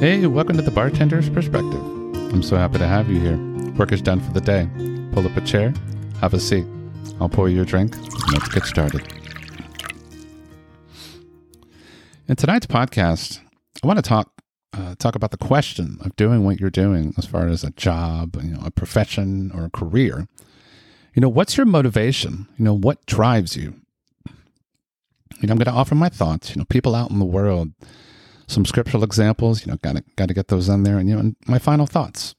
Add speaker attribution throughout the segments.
Speaker 1: Hey, welcome to the Bartender's Perspective. I'm so happy to have you here. Work is done for the day. Pull up a chair, have a seat. I'll pour you a drink, and let's get started. In tonight's podcast, I want to talk uh, talk about the question of doing what you're doing as far as a job, you know, a profession or a career. You know, what's your motivation? You know, what drives you? You know, I'm going to offer my thoughts. You know, people out in the world some scriptural examples. You know, got to got to get those in there, and you know, and my final thoughts.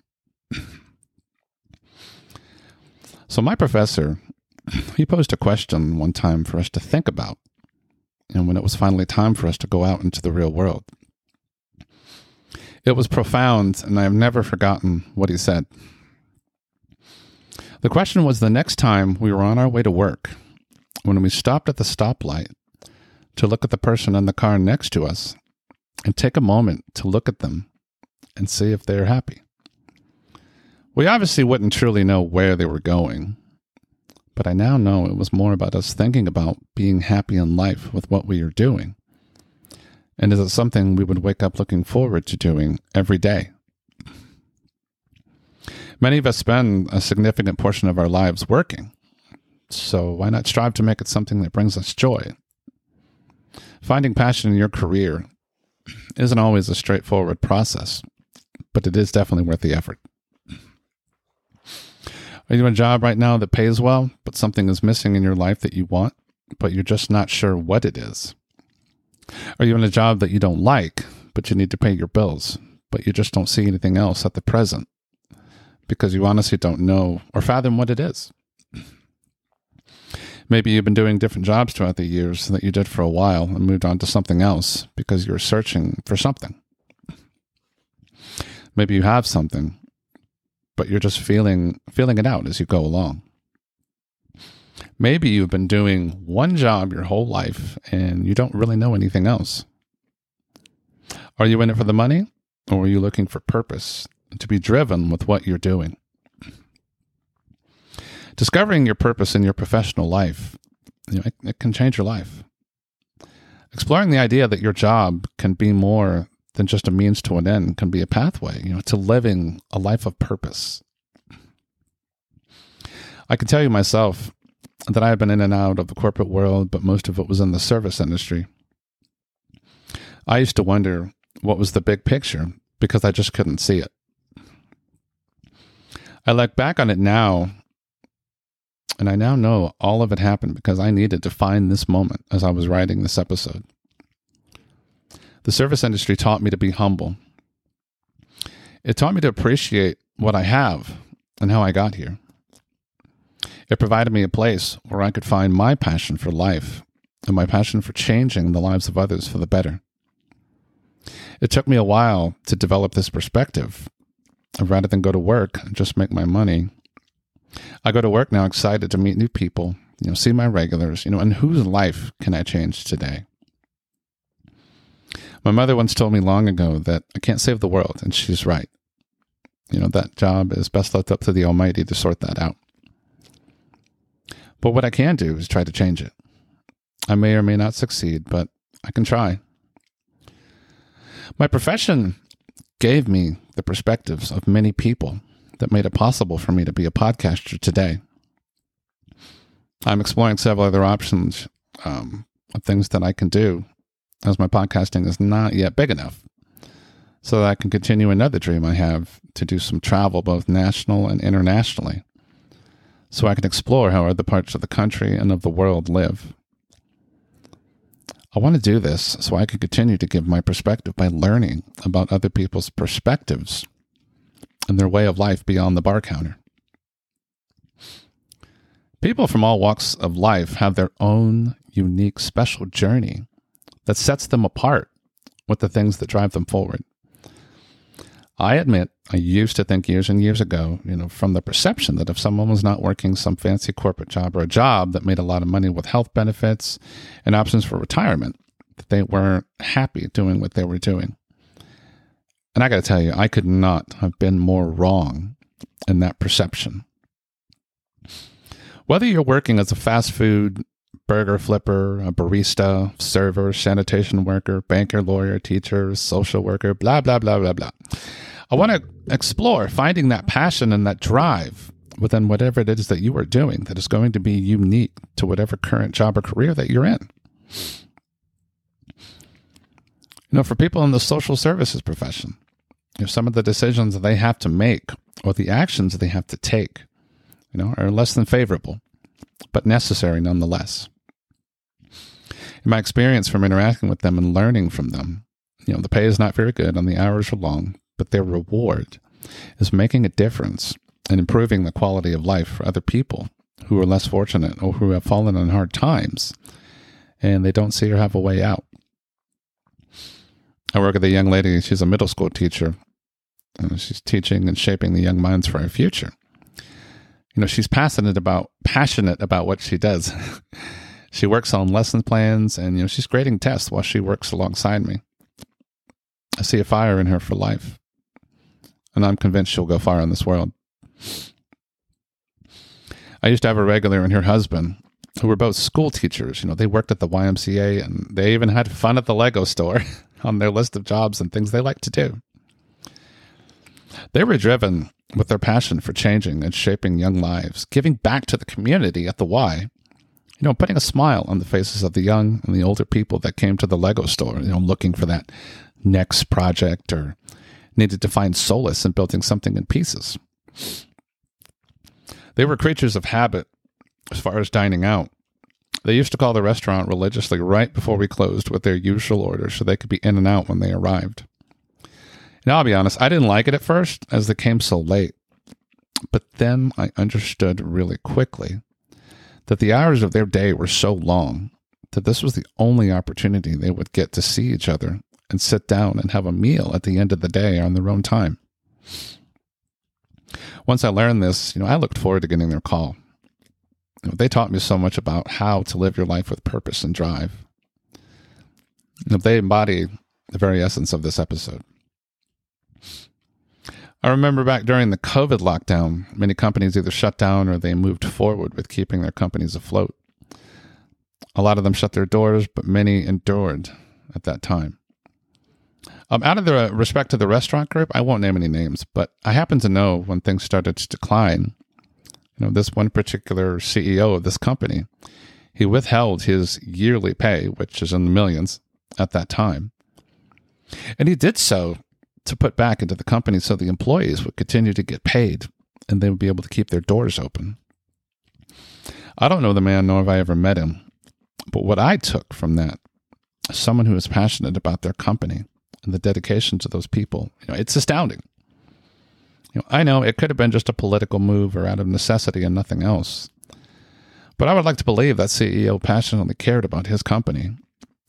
Speaker 1: so my professor, he posed a question one time for us to think about, and when it was finally time for us to go out into the real world, it was profound, and I have never forgotten what he said. The question was: the next time we were on our way to work, when we stopped at the stoplight to look at the person in the car next to us and take a moment to look at them and see if they're happy. We obviously wouldn't truly know where they were going, but I now know it was more about us thinking about being happy in life with what we are doing. And is it something we would wake up looking forward to doing every day? Many of us spend a significant portion of our lives working, so why not strive to make it something that brings us joy? Finding passion in your career isn't always a straightforward process, but it is definitely worth the effort. Are you in a job right now that pays well, but something is missing in your life that you want, but you're just not sure what it is? Are you in a job that you don't like, but you need to pay your bills, but you just don't see anything else at the present because you honestly don't know or fathom what it is? Maybe you've been doing different jobs throughout the years that you did for a while and moved on to something else because you're searching for something. Maybe you have something, but you're just feeling feeling it out as you go along. Maybe you've been doing one job your whole life and you don't really know anything else. Are you in it for the money or are you looking for purpose to be driven with what you're doing? Discovering your purpose in your professional life, you know, it, it can change your life. Exploring the idea that your job can be more than just a means to an end can be a pathway, you know, to living a life of purpose. I can tell you myself that I have been in and out of the corporate world, but most of it was in the service industry. I used to wonder what was the big picture because I just couldn't see it. I look back on it now and I now know all of it happened because I needed to find this moment as I was writing this episode. The service industry taught me to be humble. It taught me to appreciate what I have and how I got here. It provided me a place where I could find my passion for life and my passion for changing the lives of others for the better. It took me a while to develop this perspective. Rather than go to work and just make my money, I go to work now excited to meet new people, you know, see my regulars, you know, and whose life can I change today? My mother once told me long ago that I can't save the world, and she's right. You know, that job is best left up to the Almighty to sort that out. But what I can do is try to change it. I may or may not succeed, but I can try. My profession gave me the perspectives of many people that made it possible for me to be a podcaster today. I'm exploring several other options um, of things that I can do as my podcasting is not yet big enough so that I can continue another dream I have to do some travel both national and internationally so I can explore how other parts of the country and of the world live. I want to do this so I can continue to give my perspective by learning about other people's perspectives and their way of life beyond the bar counter. People from all walks of life have their own unique, special journey that sets them apart with the things that drive them forward. I admit, I used to think years and years ago, you know, from the perception that if someone was not working some fancy corporate job or a job that made a lot of money with health benefits and options for retirement, that they weren't happy doing what they were doing. And I got to tell you, I could not have been more wrong in that perception. Whether you're working as a fast food burger flipper, a barista, server, sanitation worker, banker, lawyer, teacher, social worker, blah, blah, blah, blah, blah. I want to explore finding that passion and that drive within whatever it is that you are doing that is going to be unique to whatever current job or career that you're in. You know, for people in the social services profession, know, some of the decisions that they have to make or the actions they have to take, you know, are less than favorable, but necessary nonetheless. In my experience from interacting with them and learning from them, you know, the pay is not very good and the hours are long, but their reward is making a difference and improving the quality of life for other people who are less fortunate or who have fallen on hard times and they don't see or have a way out. I work with a young lady, she's a middle school teacher. And she's teaching and shaping the young minds for our future. You know, she's passionate about passionate about what she does. she works on lesson plans and you know, she's grading tests while she works alongside me. I see a fire in her for life. And I'm convinced she'll go far in this world. I used to have a regular and her husband who were both school teachers. You know, they worked at the YMCA and they even had fun at the Lego store on their list of jobs and things they like to do. They were driven with their passion for changing and shaping young lives, giving back to the community at the Y, you know, putting a smile on the faces of the young and the older people that came to the Lego store, you know, looking for that next project or needed to find solace in building something in pieces. They were creatures of habit as far as dining out. They used to call the restaurant religiously right before we closed with their usual order so they could be in and out when they arrived. Now, I'll be honest, I didn't like it at first as they came so late. But then I understood really quickly that the hours of their day were so long that this was the only opportunity they would get to see each other and sit down and have a meal at the end of the day on their own time. Once I learned this, you know, I looked forward to getting their call. They taught me so much about how to live your life with purpose and drive. They embody the very essence of this episode. I remember back during the COVID lockdown, many companies either shut down or they moved forward with keeping their companies afloat. A lot of them shut their doors, but many endured at that time. Um, out of the respect to the restaurant group, I won't name any names, but I happen to know when things started to decline. You know, this one particular CEO of this company, he withheld his yearly pay, which is in the millions at that time, and he did so to put back into the company so the employees would continue to get paid and they would be able to keep their doors open. I don't know the man, nor have I ever met him, but what I took from that, someone who is passionate about their company and the dedication to those people, you know, it's astounding. You know, I know it could have been just a political move or out of necessity and nothing else. But I would like to believe that CEO passionately cared about his company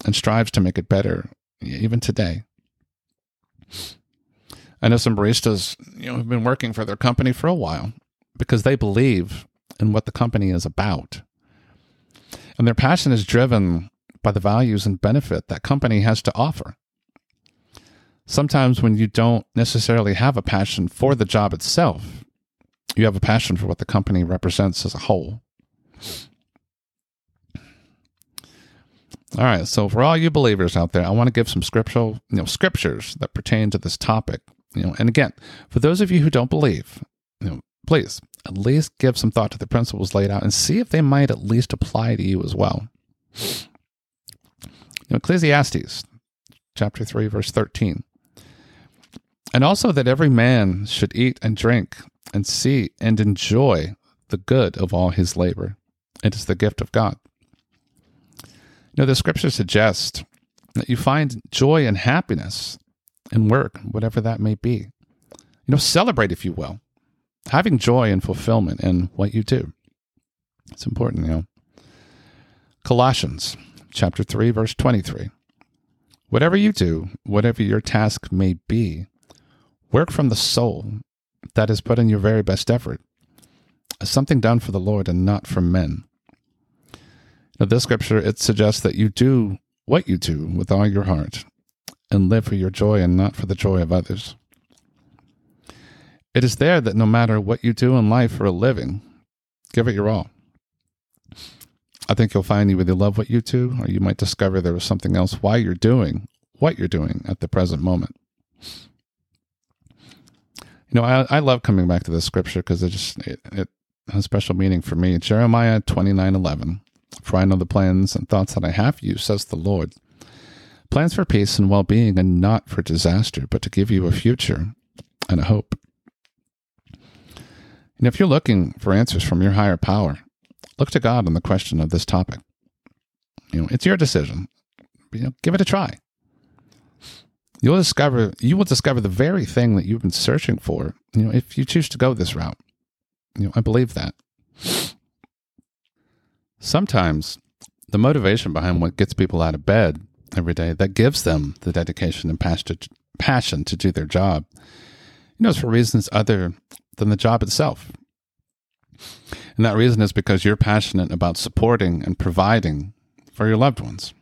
Speaker 1: and strives to make it better even today. I know some baristas, you know, have been working for their company for a while because they believe in what the company is about. And their passion is driven by the values and benefit that company has to offer. Sometimes when you don't necessarily have a passion for the job itself, you have a passion for what the company represents as a whole. All right, so for all you believers out there, I want to give some scriptural, you know, scriptures that pertain to this topic you know, and again, for those of you who don't believe, you know, please at least give some thought to the principles laid out and see if they might at least apply to you as well. You know, Ecclesiastes chapter 3 verse 13. And also that every man should eat and drink and see and enjoy the good of all his labor. It is the gift of God. You know, the scripture suggests that you find joy and happiness in work, whatever that may be. You know, celebrate, if you will, having joy and fulfillment in what you do. It's important, you know. Colossians chapter 3, verse 23. Whatever you do, whatever your task may be, work from the soul that is put in your very best effort, something done for the Lord and not for men. Now, this scripture, it suggests that you do what you do with all your heart, and live for your joy and not for the joy of others. It is there that no matter what you do in life for a living, give it your all. I think you'll find you either love what you do or you might discover there was something else why you're doing what you're doing at the present moment. You know, I, I love coming back to this scripture because it just it, it has special meaning for me. Jeremiah twenty nine eleven. For I know the plans and thoughts that I have for you, says the Lord. Plans for peace and well being, and not for disaster, but to give you a future and a hope. And if you're looking for answers from your higher power, look to God on the question of this topic. You know, it's your decision. You know, give it a try. You'll discover you will discover the very thing that you've been searching for, you know, if you choose to go this route. You know, I believe that. Sometimes the motivation behind what gets people out of bed every day that gives them the dedication and passion to do their job, you know, is for reasons other than the job itself. And that reason is because you're passionate about supporting and providing for your loved ones.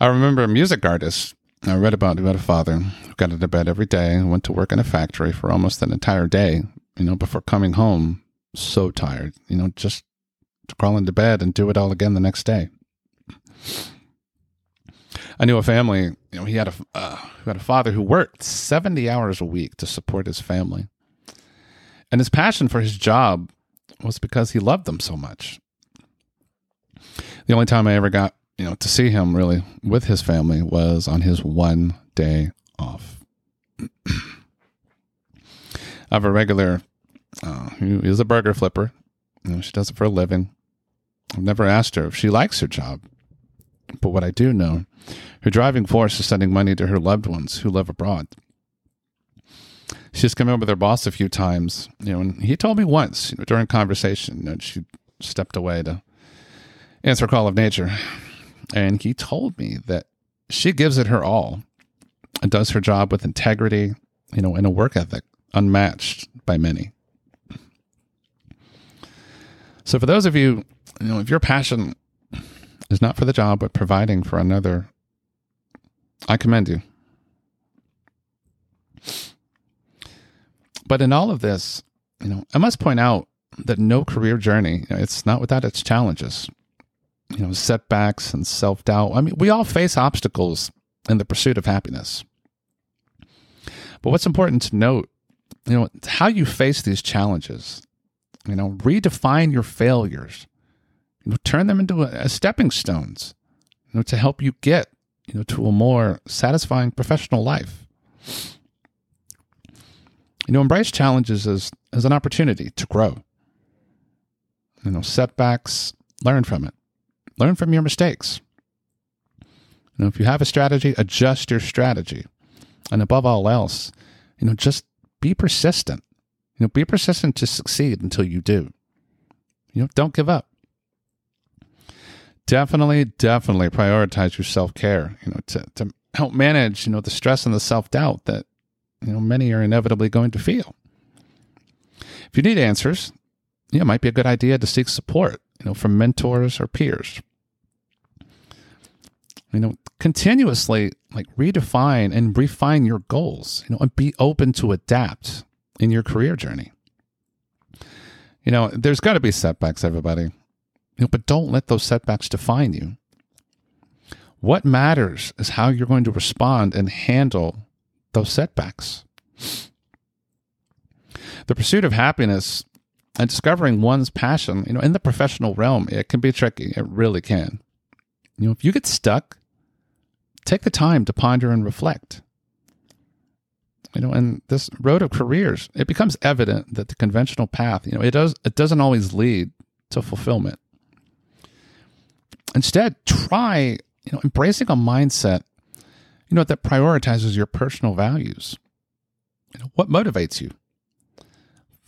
Speaker 1: I remember a music artist I read about who had a father who got out of bed every day and went to work in a factory for almost an entire day, you know, before coming home so tired, you know, just to crawl into bed and do it all again the next day. I knew a family, you know, he had a, uh, who had a father who worked 70 hours a week to support his family. And his passion for his job was because he loved them so much. The only time I ever got, you know, to see him really with his family was on his one day off. I have a regular, uh, who is a burger flipper. You know, she does it for a living. I've never asked her if she likes her job. But what I do know, her driving force is sending money to her loved ones who live abroad she's come in with her boss a few times, you know, and he told me once you know, during conversation that she stepped away to answer a call of nature. And he told me that she gives it her all and does her job with integrity, you know, and a work ethic unmatched by many. So for those of you, you know, if your passion is not for the job but providing for another, I commend you. But in all of this, you know, I must point out that no career journey, you know, it's not without its challenges. You know, setbacks and self doubt. I mean, we all face obstacles in the pursuit of happiness. But what's important to note, you know, how you face these challenges. You know, redefine your failures. You know, turn them into a, a stepping stones. You know, to help you get you know to a more satisfying professional life. You know, embrace challenges as, as an opportunity to grow. You know, setbacks, learn from it. Learn from your mistakes. You know, if you have a strategy, adjust your strategy. And above all else, you know, just be persistent. You know, be persistent to succeed until you do. You know, don't give up. Definitely, definitely prioritize your self care, you know, to, to help manage, you know, the stress and the self doubt that you know many are inevitably going to feel. If you need answers, know, it might be a good idea to seek support, you know, from mentors or peers. You know, continuously like redefine and refine your goals, you know, and be open to adapt in your career journey. You know, there's got to be setbacks, everybody. You know, but don't let those setbacks define you. What matters is how you're going to respond and handle those setbacks. The pursuit of happiness and discovering one's passion, you know, in the professional realm, it can be tricky. It really can. You know, if you get stuck, take the time to ponder and reflect. You know, and this road of careers, it becomes evident that the conventional path, you know, it does it doesn't always lead to fulfillment. Instead, try, you know, embracing a mindset you know, that prioritizes your personal values. You know, what motivates you?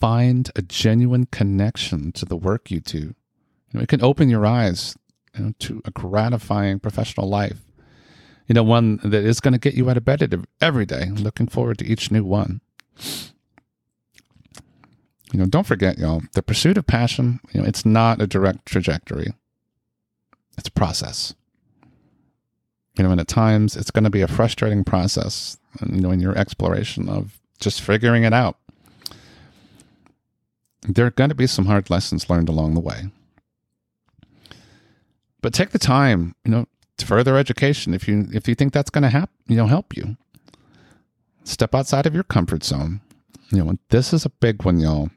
Speaker 1: Find a genuine connection to the work you do. You know, it can open your eyes you know, to a gratifying professional life. You know, one that is going to get you out of bed every day. Looking forward to each new one. You know, don't forget, y'all, the pursuit of passion, you know, it's not a direct trajectory. It's a process you know, and at times it's going to be a frustrating process, you know, in your exploration of just figuring it out. There are going to be some hard lessons learned along the way. But take the time, you know, further education if you if you think that's going to help, you know, help you. Step outside of your comfort zone. You know, this is a big one, y'all.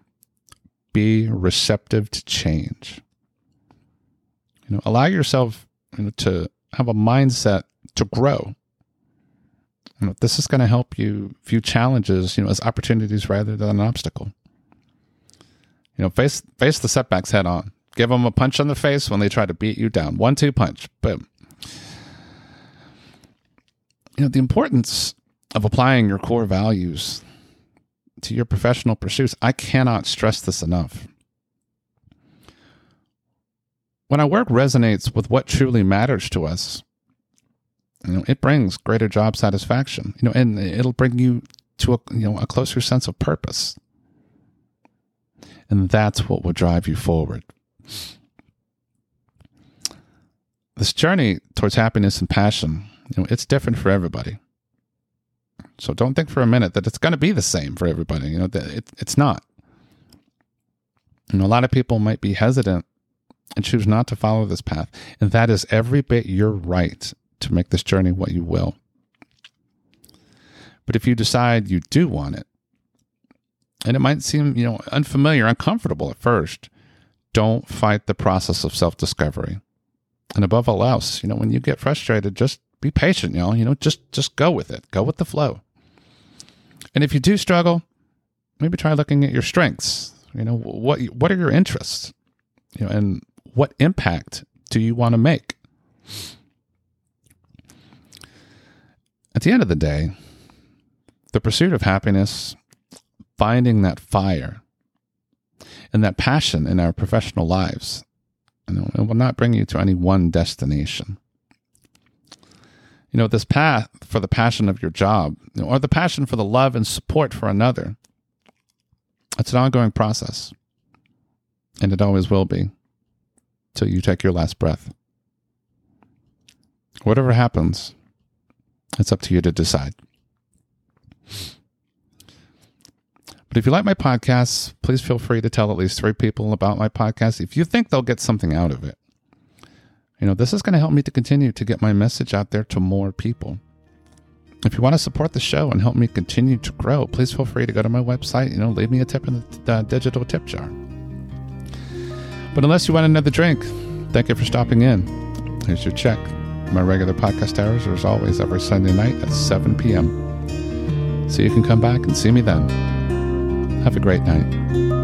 Speaker 1: Be receptive to change. You know, allow yourself you know, to have a mindset to grow. You know, this is going to help you view challenges, you know, as opportunities rather than an obstacle. You know, face face the setbacks head on. Give them a punch on the face when they try to beat you down. One two punch. Boom. You know, the importance of applying your core values to your professional pursuits, I cannot stress this enough. When our work resonates with what truly matters to us, you know, it brings greater job satisfaction. You know, and it'll bring you to a you know a closer sense of purpose. And that's what will drive you forward. This journey towards happiness and passion, you know, it's different for everybody. So don't think for a minute that it's going to be the same for everybody. You know, it, it's not. You know, a lot of people might be hesitant and choose not to follow this path. And that is every bit your right to make this journey what you will. But if you decide you do want it, and it might seem, you know, unfamiliar, uncomfortable at first, don't fight the process of self-discovery. And above all else, you know, when you get frustrated, just be patient, know, you know, just just go with it. Go with the flow. And if you do struggle, maybe try looking at your strengths. You know, what what are your interests? You know, and what impact do you want to make? At the end of the day, the pursuit of happiness, finding that fire and that passion in our professional lives, know, it will not bring you to any one destination. You know, this path for the passion of your job, you know, or the passion for the love and support for another, it's an ongoing process. And it always will be till you take your last breath. Whatever happens, it's up to you to decide. But if you like my podcasts, please feel free to tell at least three people about my podcast if you think they'll get something out of it. You know, this is going to help me to continue to get my message out there to more people. If you want to support the show and help me continue to grow, please feel free to go to my website, you know, leave me a tip in the uh, digital tip jar. But unless you want another drink, thank you for stopping in. Here's your check. My regular podcast hours are as always every Sunday night at 7 p.m. So you can come back and see me then. Have a great night.